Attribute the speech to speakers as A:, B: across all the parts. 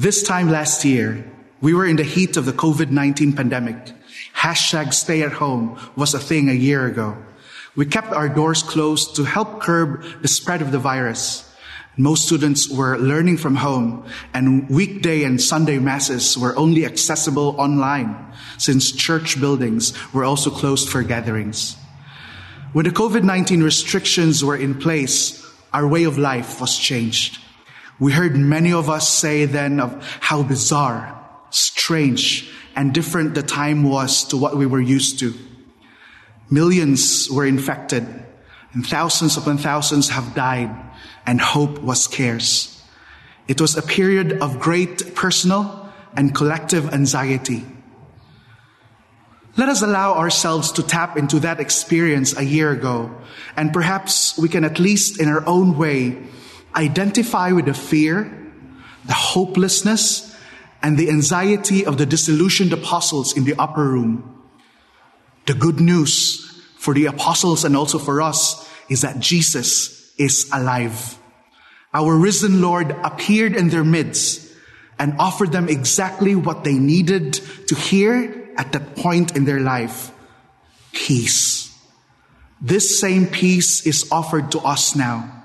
A: This time last year, we were in the heat of the COVID-19 pandemic. Hashtag stay at home was a thing a year ago. We kept our doors closed to help curb the spread of the virus. Most students were learning from home and weekday and Sunday masses were only accessible online since church buildings were also closed for gatherings. When the COVID-19 restrictions were in place, our way of life was changed. We heard many of us say then of how bizarre, strange, and different the time was to what we were used to. Millions were infected and thousands upon thousands have died and hope was scarce. It was a period of great personal and collective anxiety. Let us allow ourselves to tap into that experience a year ago, and perhaps we can at least in our own way identify with the fear, the hopelessness, and the anxiety of the disillusioned apostles in the upper room. The good news for the apostles and also for us is that Jesus is alive. Our risen Lord appeared in their midst and offered them exactly what they needed to hear at that point in their life. Peace. This same peace is offered to us now.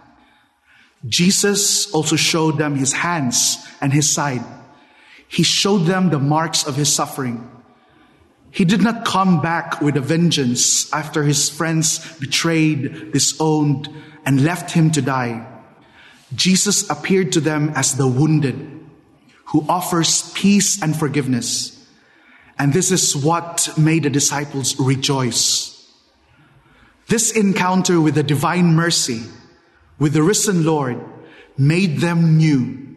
A: Jesus also showed them his hands and his side. He showed them the marks of his suffering. He did not come back with a vengeance after his friends betrayed, disowned, and left him to die. Jesus appeared to them as the wounded who offers peace and forgiveness. And this is what made the disciples rejoice. This encounter with the divine mercy with the risen Lord made them new.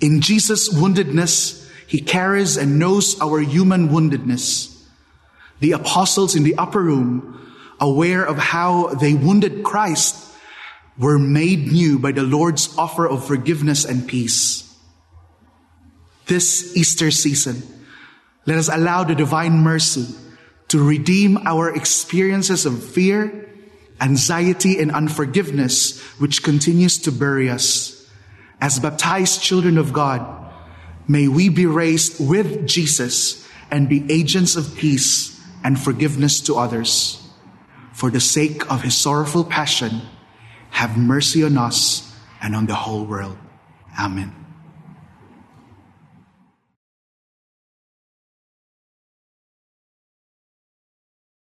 A: In Jesus' woundedness, he carries and knows our human woundedness. The apostles in the upper room, aware of how they wounded Christ, were made new by the Lord's offer of forgiveness and peace. This Easter season, let us allow the divine mercy to redeem our experiences of fear, anxiety and unforgiveness which continues to bury us. As baptized children of God, may we be raised with Jesus and be agents of peace and forgiveness to others. For the sake of his sorrowful passion, have mercy on us and on the whole world. Amen.